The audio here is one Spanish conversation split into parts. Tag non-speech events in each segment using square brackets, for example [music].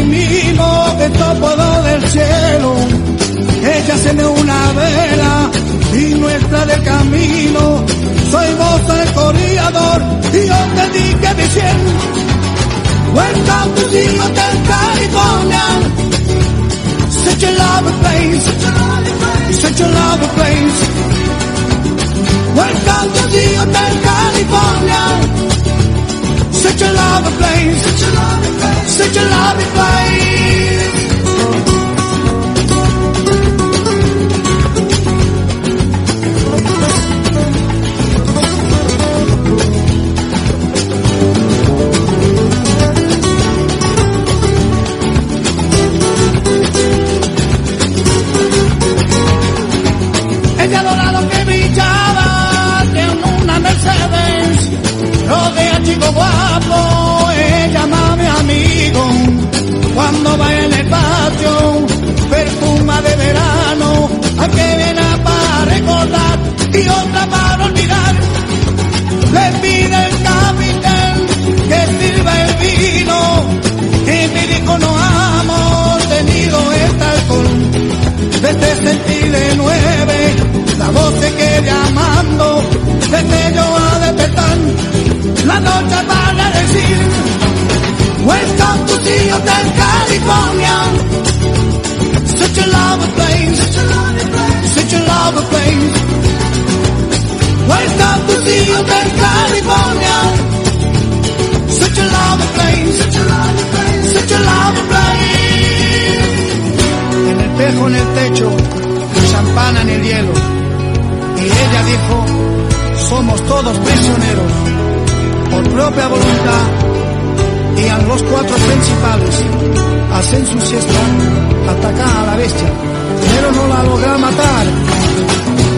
ya mismo que topo del cielo, ella se me una vela y nuestra del camino. Soy vos el corredor y yo te dije mi cielo. Welcome to the Hotel California. Such a lovely place, such a lovely place. Welcome to the Hotel California. Such a lovely place, such a lovely place, such a lovely place. Ella ama a mi amigo. Cuando va en el patio, perfuma de verano, a que viene para recordar y otra para olvidar. Le pide el capitán que sirva el vino, y me dijo no hemos tenido este alcohol. Desde sentirle nueve, la voz se quede llamando, desde yo a despertar, la noche para decir, Welcome to the Hotel California, such a lovely place, such a lovely place, such a lovely place. Welcome to the Hotel California, such a lovely place, such a lovely place, such a lovely place. En el espejo en el techo, champán en el hielo. Y ella dijo, somos todos prisioneros, por propia voluntad. Y a los cuatro principales hacen su siesta, atacan a la bestia, pero no la logra matar.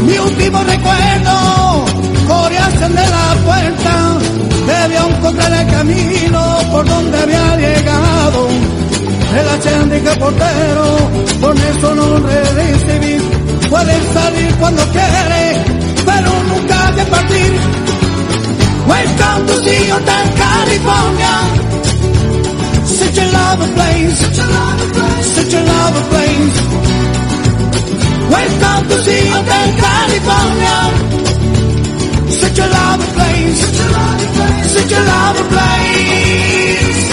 Mi último recuerdo, coreasen de la puerta, debió encontrar el camino por donde había llegado. El achendije portero, con eso no recibir. Pueden salir cuando quiere, pero nunca de partir. Welcome to the Hotel California. Such a lovely place, such a lovely place, such a lovely place. Welcome to the Hotel California. Such a lovely place, such a lovely place, such a lovely place.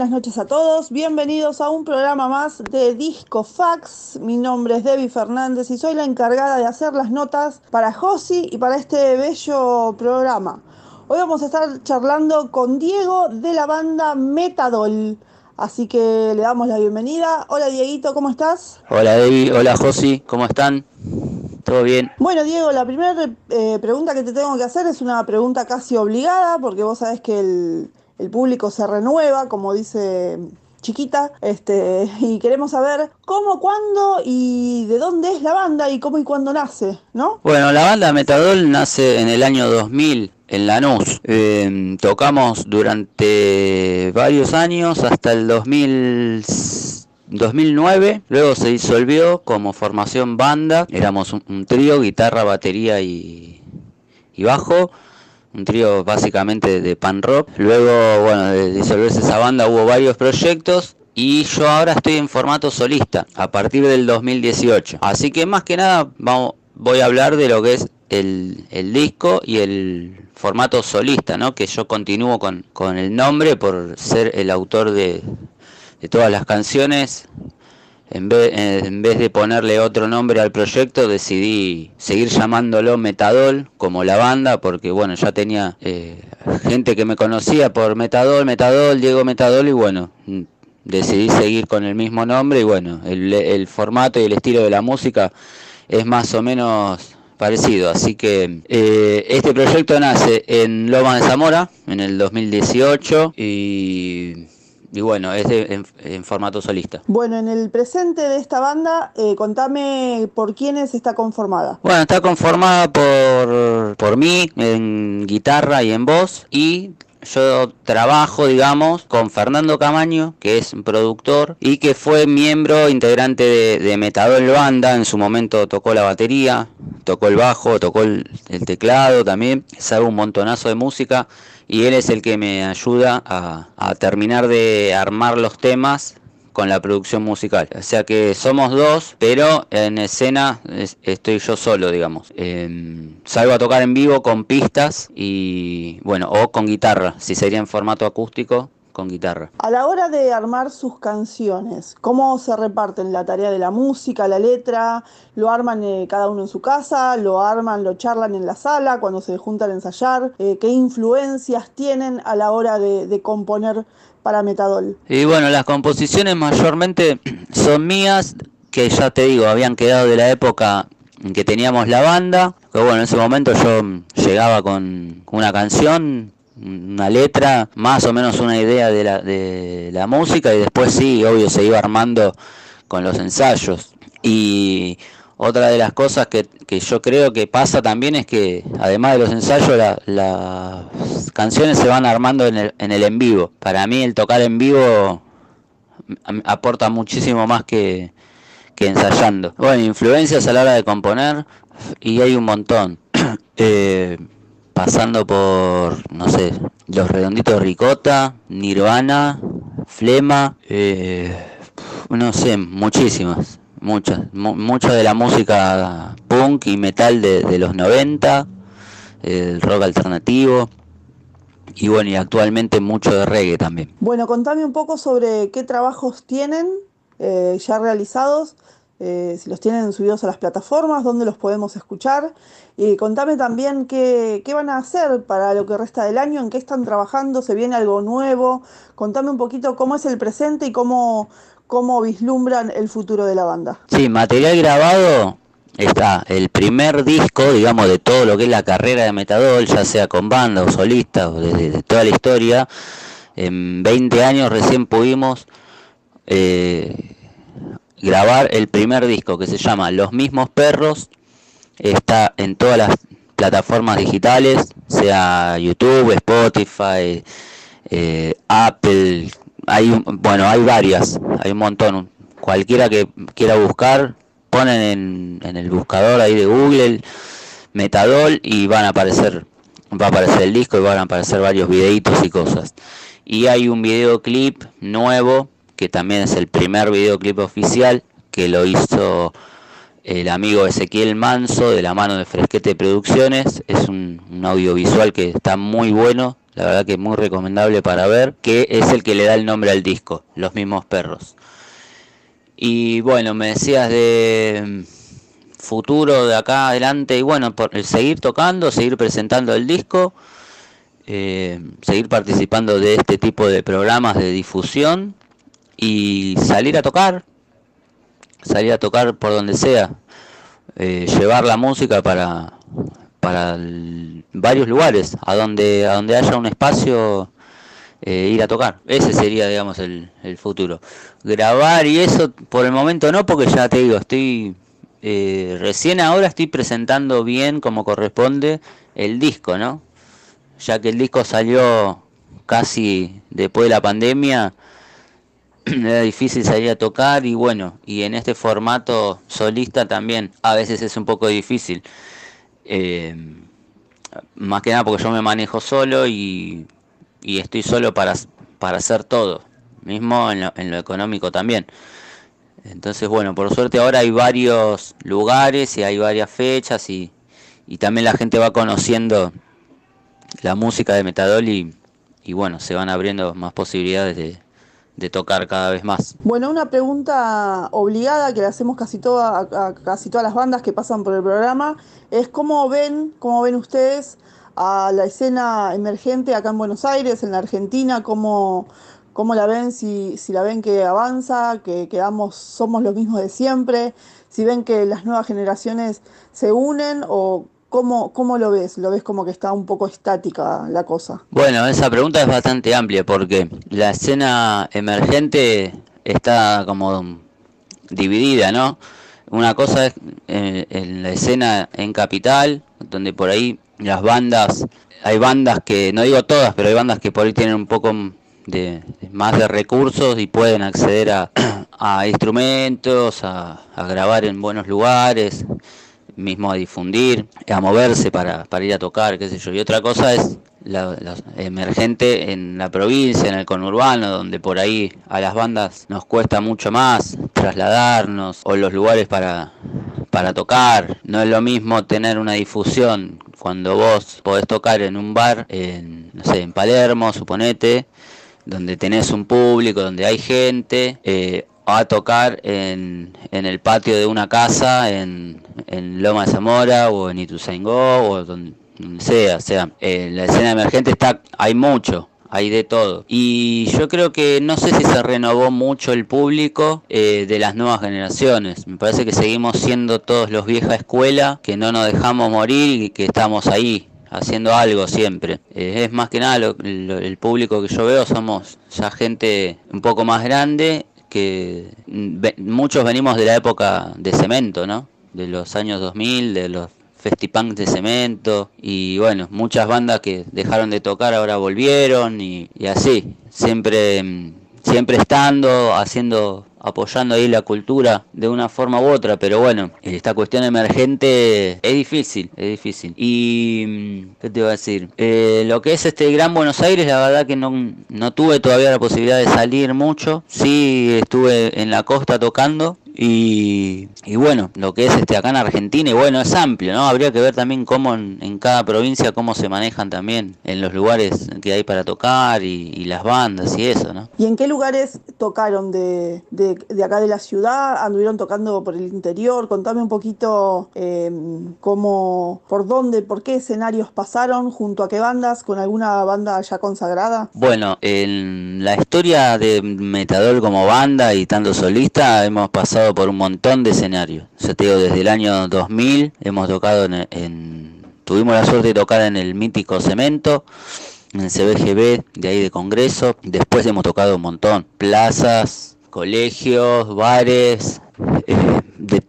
Buenas noches a todos. Bienvenidos a un programa más de Disco Fax. Mi nombre es Debbie Fernández y soy la encargada de hacer las notas para Josi y para este bello programa. Hoy vamos a estar charlando con Diego de la banda Metadol. Así que le damos la bienvenida. Hola Dieguito, ¿cómo estás? Hola Debbie, hola Josi, ¿cómo están? ¿Todo bien? Bueno Diego, la primera eh, pregunta que te tengo que hacer es una pregunta casi obligada porque vos sabés que el, el público se renueva, como dice chiquita, este, [laughs] y queremos saber cómo, cuándo y de dónde es la banda y cómo y cuándo nace, ¿no? Bueno, la banda Metadol nace en el año 2000 en Lanús. Eh, tocamos durante varios años hasta el 2000, 2009, luego se disolvió como formación banda, éramos un, un trío, guitarra, batería y, y bajo un trío básicamente de pan rock. Luego, bueno, de disolverse esa banda hubo varios proyectos y yo ahora estoy en formato solista a partir del 2018. Así que más que nada vamos, voy a hablar de lo que es el, disco y el formato solista, ¿no? Que yo continúo con, con el nombre por ser el autor de, de todas las canciones en vez, en vez, de ponerle otro nombre al proyecto, decidí seguir llamándolo Metadol, como la banda, porque bueno, ya tenía eh, gente que me conocía por Metadol, Metadol, Diego Metadol, y bueno, decidí seguir con el mismo nombre, y bueno, el, el formato y el estilo de la música es más o menos parecido. Así que eh, este proyecto nace en Loma de Zamora en el 2018 y y bueno, es de, en, en, formato solista. Bueno, en el presente de esta banda, eh, contame por quiénes está conformada. Bueno, está conformada por, por mí en guitarra y en voz y yo trabajo, digamos, con Fernando Camaño, que es un productor y que fue miembro integrante de, de Metadol Banda. En su momento tocó la batería, tocó el bajo, tocó el, el teclado también. Sabe un montonazo de música y él es el que me ayuda a, terminar de armar los temas con la producción musical. O sea que somos dos, pero en escena es, estoy yo solo, digamos. Eh, salgo a tocar en vivo con pistas y, bueno, o con guitarra, si sería en formato acústico, con guitarra. A la hora de armar sus canciones, ¿cómo se reparten la tarea de la música, la letra? ¿Lo arman eh, cada uno en su casa? ¿Lo arman, lo charlan en la sala cuando se juntan a ensayar? Eh, ¿Qué influencias tienen a la hora de, de componer para Metadol? Y bueno, las composiciones mayormente [clears throat] son mías, que ya te digo, habían quedado de la época en que teníamos la banda. Que bueno, en ese momento yo llegaba con una canción, una letra, más o menos una idea de la, de la música y después sí, obvio, se iba armando con los ensayos. Y otra de las cosas que, que yo creo que pasa también es que además de los ensayos, la, las canciones se van armando en el, en el en vivo. Para mí el tocar en vivo aporta muchísimo más que, que ensayando. Bueno, influencias a la hora de componer y hay un montón. [clears throat] eh, pasando por, no sé, Los Redonditos Ricota, Nirvana, Flema, eh, no sé, muchísimas, muchas, mu mucho de la música punk y metal de, de los 90, el rock alternativo. Y bueno, y actualmente mucho de reggae también. Bueno, contame un poco sobre qué trabajos tienen eh, ya realizados, eh, si los tienen subidos a las plataformas, dónde los podemos escuchar. Y contame también qué, qué, van a hacer para lo que resta del año, en qué están trabajando, se viene algo nuevo. Contame un poquito cómo es el presente y cómo, cómo vislumbran el futuro de la banda. Sí, material grabado está el primer disco, digamos, de todo lo que es la carrera de Metadol, ya sea con banda o solista o de, de toda la historia. En 20 años recién pudimos eh, grabar el primer disco que se llama Los mismos perros. Está en todas las plataformas digitales, sea YouTube, Spotify, eh, Apple. Hay bueno, hay varias, hay un montón. Cualquiera que quiera buscar, ponen en, en el buscador ahí de Google Metadol y van a aparecer va a aparecer el disco y van a aparecer varios videitos y cosas. Y hay un videoclip nuevo que también es el primer videoclip oficial, que lo hizo el amigo Ezequiel Manso de la mano de Fresquete Producciones. Es un, audiovisual que está muy bueno, La verdad que muy recomendable para ver, que es el que le da el nombre al disco, Los mismos perros. Y bueno, me decías de mm, futuro de acá adelante y bueno, por, seguir tocando, seguir presentando el disco, eh, seguir participando de este tipo de programas de difusión y salir a tocar, salir a tocar por donde sea, eh, llevar la música para, para varios lugares, a donde, a donde haya un espacio, eh, ir a tocar. Ese sería, digamos, el, el, futuro. Grabar y eso, por el momento no, porque ya te digo, estoy eh, recién ahora estoy presentando bien como corresponde el disco, ¿no? Ya que el disco salió casi después de la pandemia, [clears throat] era difícil salir a tocar y bueno, y en este formato solista también a veces es un poco difícil. Eh, más que nada porque yo me manejo solo y, y estoy solo para, para hacer todo, mismo en lo, económico también. Entonces, bueno, por suerte ahora hay varios lugares y hay varias fechas y, y también la gente va conociendo la música de Metadol y bueno, se van abriendo más posibilidades de, de, tocar cada vez más. Bueno, una pregunta obligada que le hacemos casi, toda, a casi todas las bandas que pasan por el programa es cómo ven, cómo ven ustedes a la escena emergente acá en Buenos Aires, en la Argentina, cómo ¿Cómo la ven? Si, si la ven que avanza, que quedamos, somos los mismos de siempre, si ven que las nuevas generaciones se unen o ¿Cómo, ¿Cómo, lo ves? ¿Lo ves como que está un poco estática la cosa? Bueno, esa pregunta es bastante amplia porque la escena emergente está como dividida, ¿no? Una cosa es en, en la escena en capital, donde por ahí las bandas, hay bandas que, no digo todas, pero hay bandas que por ahí tienen un poco de, más de recursos y pueden acceder a, [clears throat] a instrumentos, a, grabar en buenos lugares, mismo a difundir, a moverse para, para ir a tocar, qué sé yo. Y otra cosa es la, emergente en la provincia, en el conurbano, donde por ahí a las bandas nos cuesta mucho más trasladarnos o los lugares para, para tocar. No es lo mismo tener una difusión cuando vos podés tocar en un bar, en, no sé, en Palermo, suponete, donde tenés un público, donde hay gente, eh, a tocar en, el patio de una casa en, Loma de Zamora o en Ituzaingó o donde, sea. O sea, en la escena emergente está, hay mucho, hay de todo. Y yo creo que no sé si se renovó mucho el público eh, de las nuevas generaciones. Me parece que seguimos siendo todos los vieja escuela, que no nos dejamos morir y que estamos ahí haciendo algo siempre. Eh, es más que nada lo, el público que yo veo, somos ya gente un poco más grande, que ve, muchos venimos de la época de cemento, ¿no? De los años 2000, de los festipunk de cemento y bueno, muchas bandas que dejaron de tocar ahora volvieron y, y así, siempre, siempre estando, haciendo apoyando ahí la cultura de una forma u otra, pero bueno, esta cuestión emergente es difícil, es difícil. Y, ¿qué te iba a decir? Eh, lo que es este Gran Buenos Aires, la verdad que no, no tuve todavía la posibilidad de salir mucho, sí estuve en la costa tocando, y, y, bueno, lo que es este acá en Argentina, y bueno, es amplio, ¿no? Habría que ver también cómo en, en cada provincia, cómo se manejan también en los lugares que hay para tocar y, y, las bandas y eso, ¿no? ¿Y en qué lugares tocaron de, de, de acá de la ciudad? ¿Anduvieron tocando por el interior? Contame un poquito eh, cómo, por dónde, por qué escenarios pasaron, junto a qué bandas, con alguna banda ya consagrada. Bueno, en la historia de Metadol como banda y tanto solista, hemos pasado por un montón de escenarios. Yo te digo, desde el año 2000 hemos tocado en, Tuvimos la suerte de tocar en el mítico Cemento, en el CBGB, de ahí de Congreso. Después hemos tocado un montón. Plazas, colegios, bares, eh,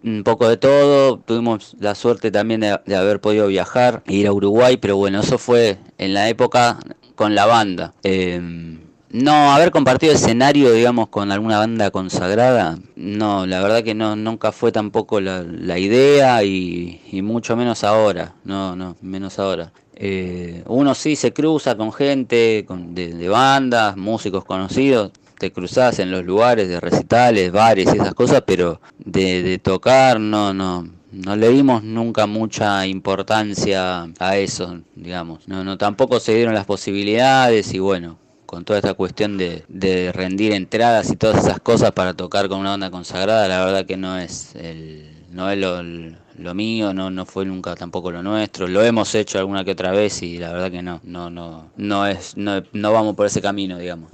un poco de todo. Tuvimos la suerte también de, haber podido viajar e ir a Uruguay, pero bueno, eso fue en la época con la banda. Eh, no, haber compartido escenario, digamos, con alguna banda consagrada, no, la verdad que no, nunca fue tampoco la, la idea y, y, mucho menos ahora, no, no, menos ahora. Eh, uno sí se cruza con gente con, de, de, bandas, músicos conocidos, te cruzas en los lugares de recitales, bares y esas cosas, pero de, de tocar, no, no, no le dimos nunca mucha importancia a eso, digamos. No, no tampoco se dieron las posibilidades y bueno, con toda esta cuestión de, rendir entradas y todas esas cosas para tocar con una banda consagrada, la verdad que no es el no es lo, mío, no, no fue nunca tampoco lo nuestro. Lo hemos hecho alguna que otra vez y la verdad que no, no, no, no es, no, no vamos por ese camino, digamos.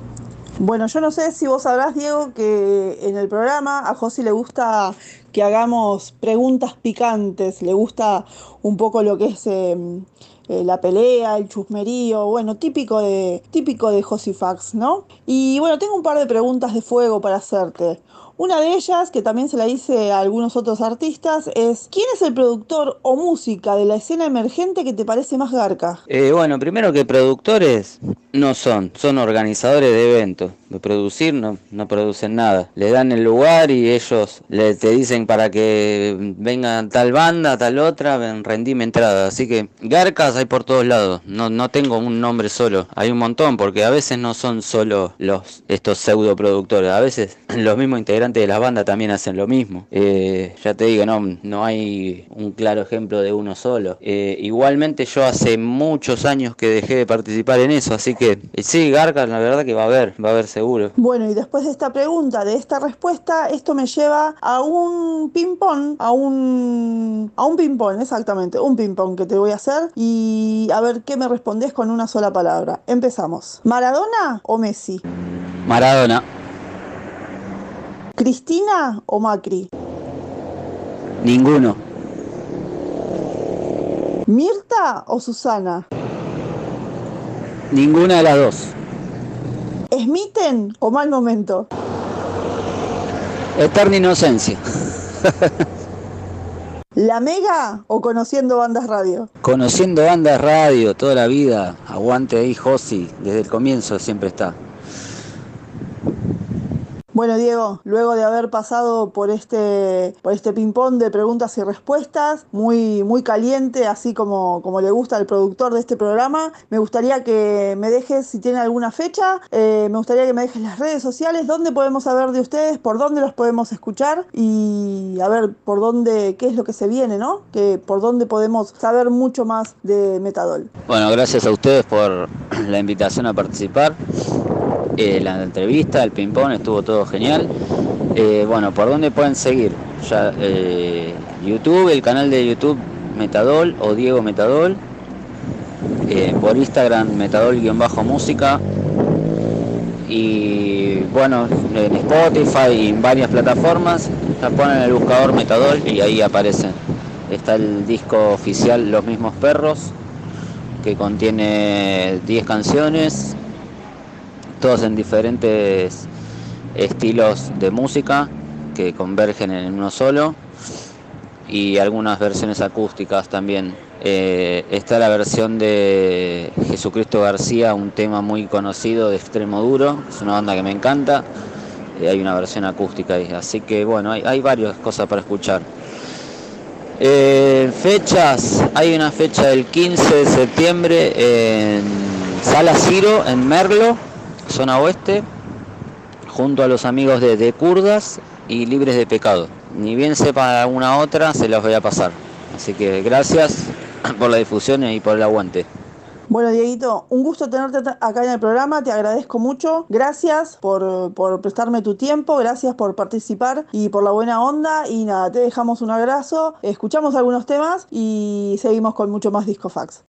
Bueno, yo no sé si vos sabrás, Diego, que en el programa a Josi le gusta que hagamos preguntas picantes, le gusta un poco lo que es eh, eh, la pelea, el chusmerío, bueno, típico de, típico de Josifax, ¿no? Y bueno, tengo un par de preguntas de fuego para hacerte. Una de ellas, que también se la hice a algunos otros artistas, es ¿quién es el productor o música de la escena emergente que te parece más garca? Eh, bueno, primero que productores no son, son organizadores de eventos. De producir no, no producen nada. Le dan el lugar y ellos le, te dicen para que venga tal banda, tal otra, ven, rendime entrada. Así que garcas hay por todos lados. No, no tengo un nombre solo. Hay un montón porque a veces no son solo los estos pseudo productores. A veces [clears throat] los mismos integrantes de la banda también hacen lo mismo. Eh, ya te digo, no, no hay un claro ejemplo de uno solo. Eh, igualmente yo hace muchos años que dejé de participar en eso, así que eh, sí, garcas la verdad que va a haber, va a haber seguro. Bueno, y después de esta pregunta, de esta respuesta, esto me lleva a un ping-pong, a un, a un ping-pong, exactamente, un ping-pong que te voy a hacer y a ver qué me respondes con una sola palabra. Empezamos. ¿Maradona o Messi? Maradona, ¿Cristina o Macri? ninguno. ¿Mirta o Susana? Ninguna de las dos. ¿Smitten o mal momento? Eterna inocencia. ¿La Mega o conociendo bandas radio? Conociendo bandas radio toda la vida. Aguante ahí, Josi. Desde el comienzo siempre está. Bueno, Diego, luego de haber pasado por este, por este ping-pong de preguntas y respuestas, muy, muy caliente, así como, como le gusta al productor de este programa, me gustaría que me dejes, si tiene alguna fecha, eh, me gustaría que me dejes las redes sociales, dónde podemos saber de ustedes, por dónde los podemos escuchar y a ver por dónde, qué es lo que se viene, ¿no? Que por dónde podemos saber mucho más de Metadol. Bueno, gracias a ustedes por la invitación a participar. Eh, la entrevista, el ping-pong, estuvo todo genial. Eh, bueno, ¿por dónde pueden seguir? Ya, eh, YouTube, el canal de YouTube Metadol o Diego Metadol. Por Instagram Metadol-música. Y bueno, en Spotify y en varias plataformas. Ya ponen el buscador Metadol y ahí aparecen. Está el disco oficial Los mismos perros, que contiene 10 canciones, todos en diferentes estilos de música que convergen en uno solo. Y algunas versiones acústicas también. Eh, está la versión de Jesucristo García, un tema muy conocido de Extremo Duro, es una banda que me encanta, eh, hay una versión acústica ahí, así que bueno, hay, hay varias cosas para escuchar. Eh, fechas, hay una fecha del 15 de septiembre en Sala Ciro, en Merlo, zona oeste, junto a los amigos de Kurdas y Libres de Pecado. Ni bien sepa alguna otra, se los voy a pasar. Así que gracias [clears throat] por la difusión y por el aguante. Bueno, Dieguito, un gusto tenerte acá en el programa, te agradezco mucho. Gracias por prestarme tu tiempo, gracias por participar y por la buena onda. Y nada, te dejamos un abrazo, escuchamos algunos temas y seguimos con mucho más Discofax.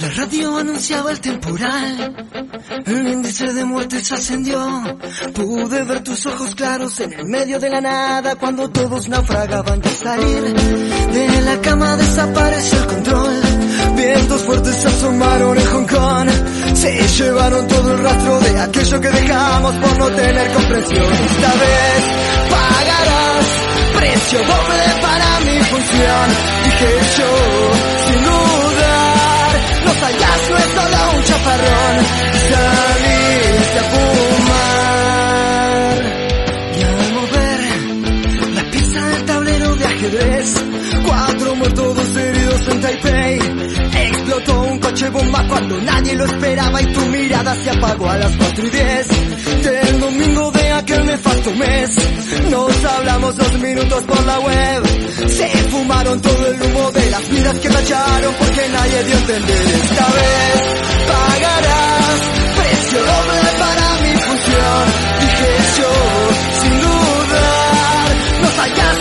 La radio anunciaba el temporal. El índice de muertes ascendió. Pude ver tus ojos claros en el medio de la nada cuando todos naufragaban de salir. De la cama desapareció el control. Vientos fuertes se asomaron en Hong Kong. Se llevaron todo el rastro de aquello que dejamos por no tener comprensión. Esta vez pagarás precio doble para mi función. Dije yo, chaparrón. A fumar. Y mover la pieza del tablero de ajedrez, cuatro muertos, dos heridos en Taipei. Explotó un coche bomba cuando nadie lo esperaba y tu mirada se apagó a las 4 y 10 del domingo de aquel nefasto mes. Nos hablamos dos minutos por la web. Se fumaron todo el humo de las vidas que tacharon porque nadie dio entender. Esta vez pagarás precio doble para mi función. Dije yo, sin dudar, no fallas,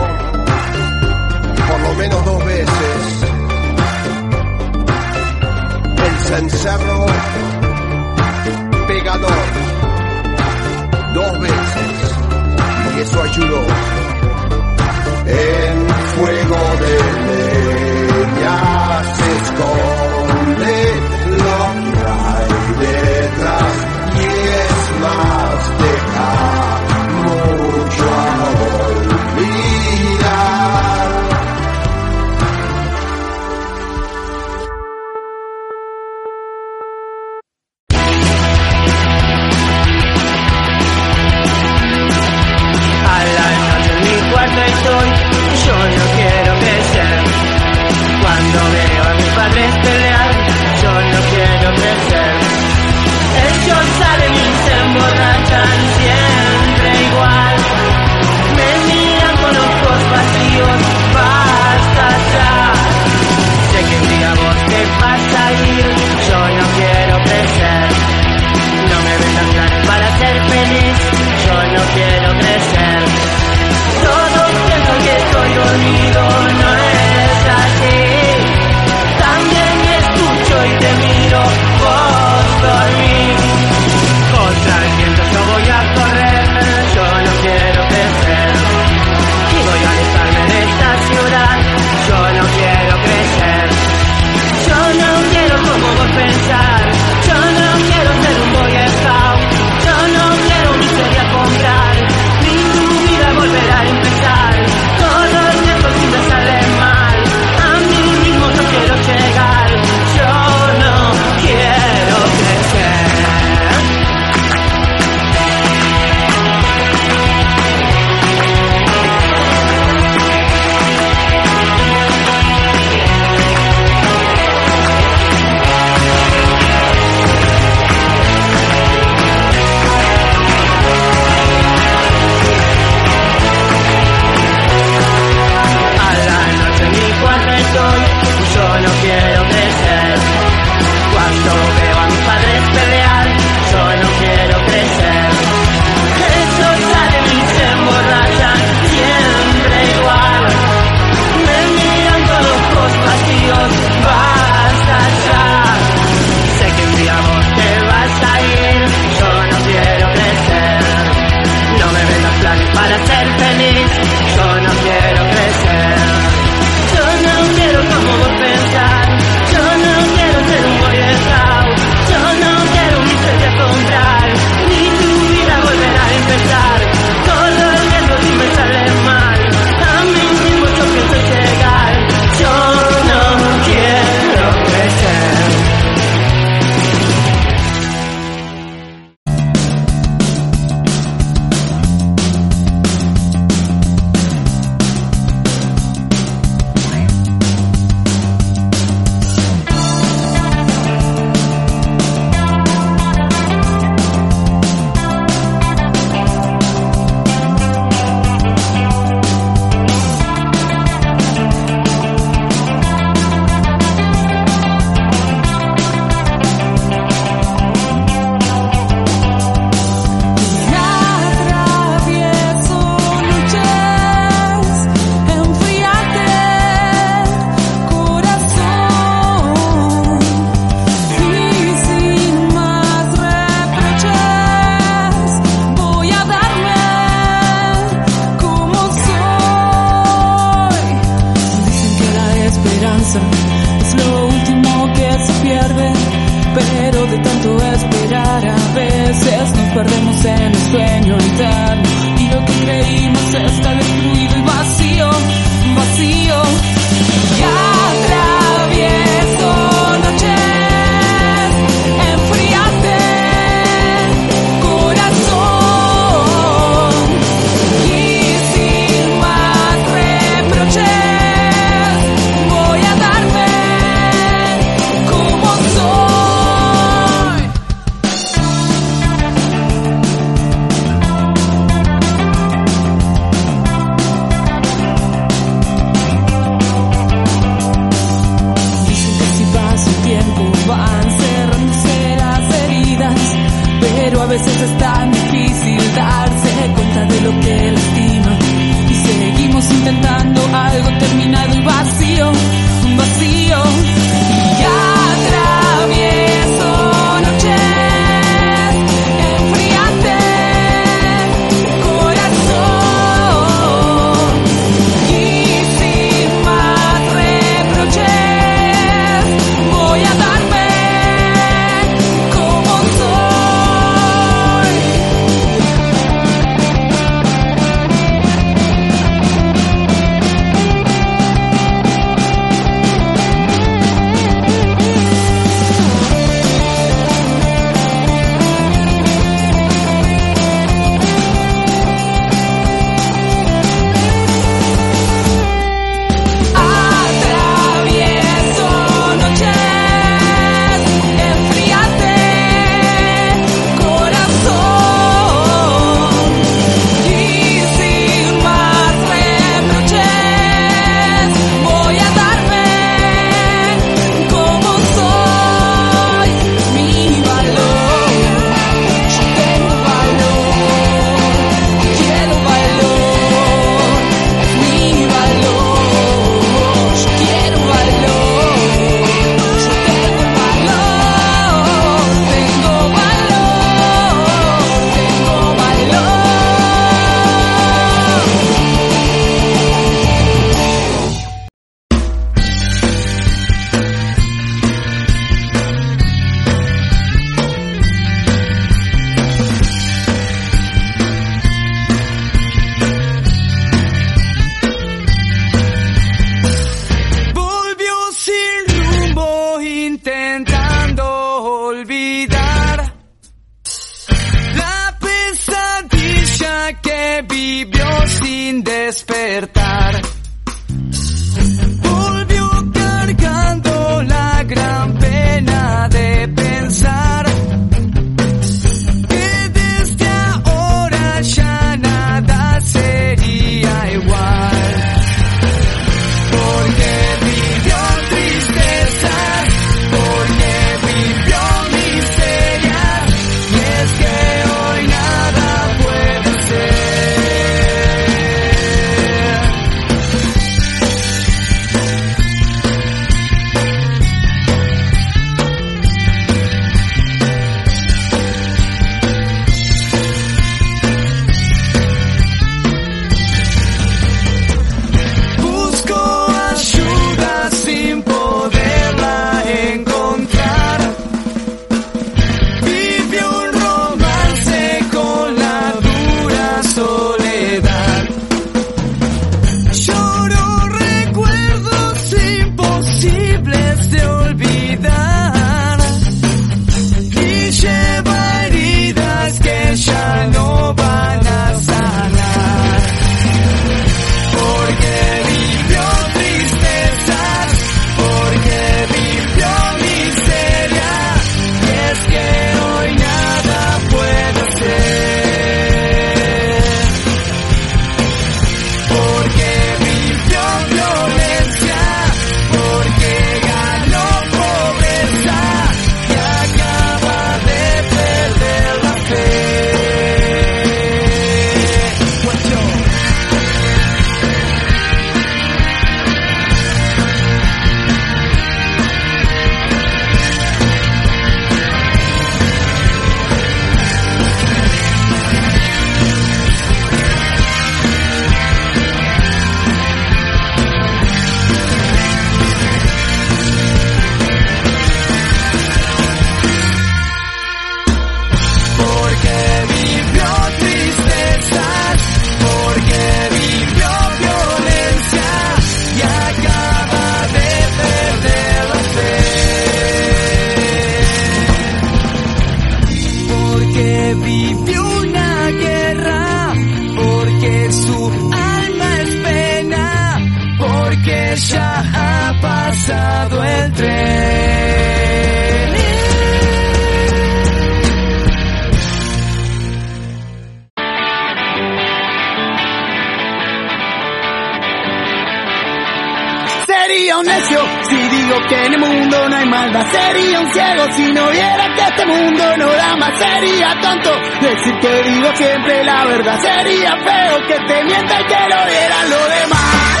decir que digo siempre la verdad. Sería feo que te mienta y que lo vieran lo demás.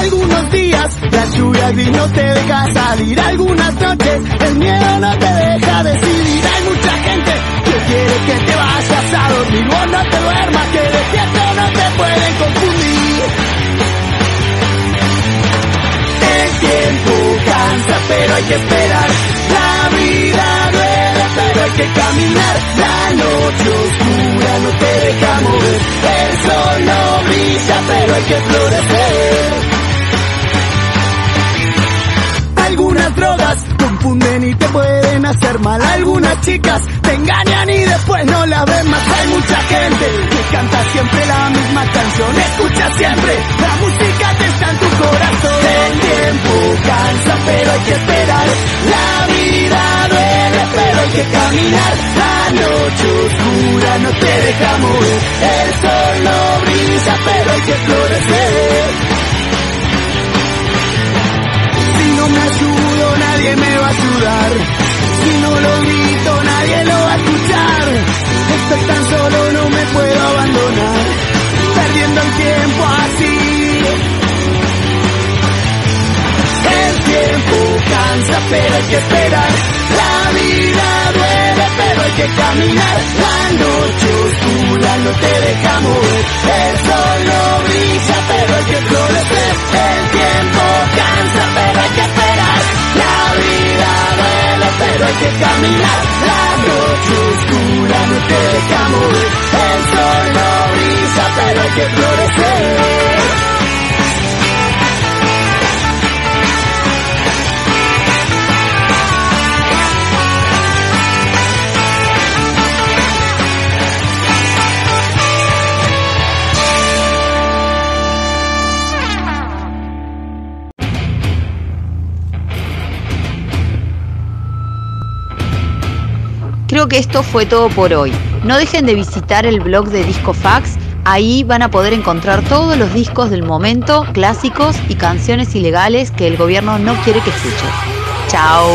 Algunos días la lluvia gris no te deja salir. Algunas noches el miedo no te deja decidir. Hay mucha gente que quiere que te vayas a dormir. Vos no te duermas, que despierto no te pueden confundir. Pero hay que esperar. La vida duele, pero hay que caminar. La noche oscura no te deja mover. El sol no brilla, pero hay que florecer. Algunas drogas confunden y te pueden hacer mal. Algunas chicas te engañan y después no la ven más. Hay mucha gente que canta siempre la misma canción. Escucha siempre, la música que está en tu corazón. El tiempo cansa, pero hay que esperar. La vida duele, pero hay que caminar. La noche oscura no te deja mover. El sol no brilla, pero hay que florecer. Si no me ayudo, nadie me va a ayudar. Si no lo grito, nadie lo va a escuchar. Estoy tan solo, no me puedo abandonar. Perdiendo el tiempo así. El tiempo cansa, pero hay que esperar. La vida duele, pero hay que caminar. La noche oscura no te deja mover. El sol no brilla, pero hay que florecer. El tiempo cansa, pero hay que esperar. Vida duele, pero hay que caminar. La noche oscura no te deja mover. El sol no brilla, pero hay que florecer. Creo que esto fue todo por hoy. No dejen de visitar el blog de Discofax. Ahí van a poder encontrar todos los discos del momento, clásicos y canciones ilegales que el gobierno no quiere que escuchen. Chao.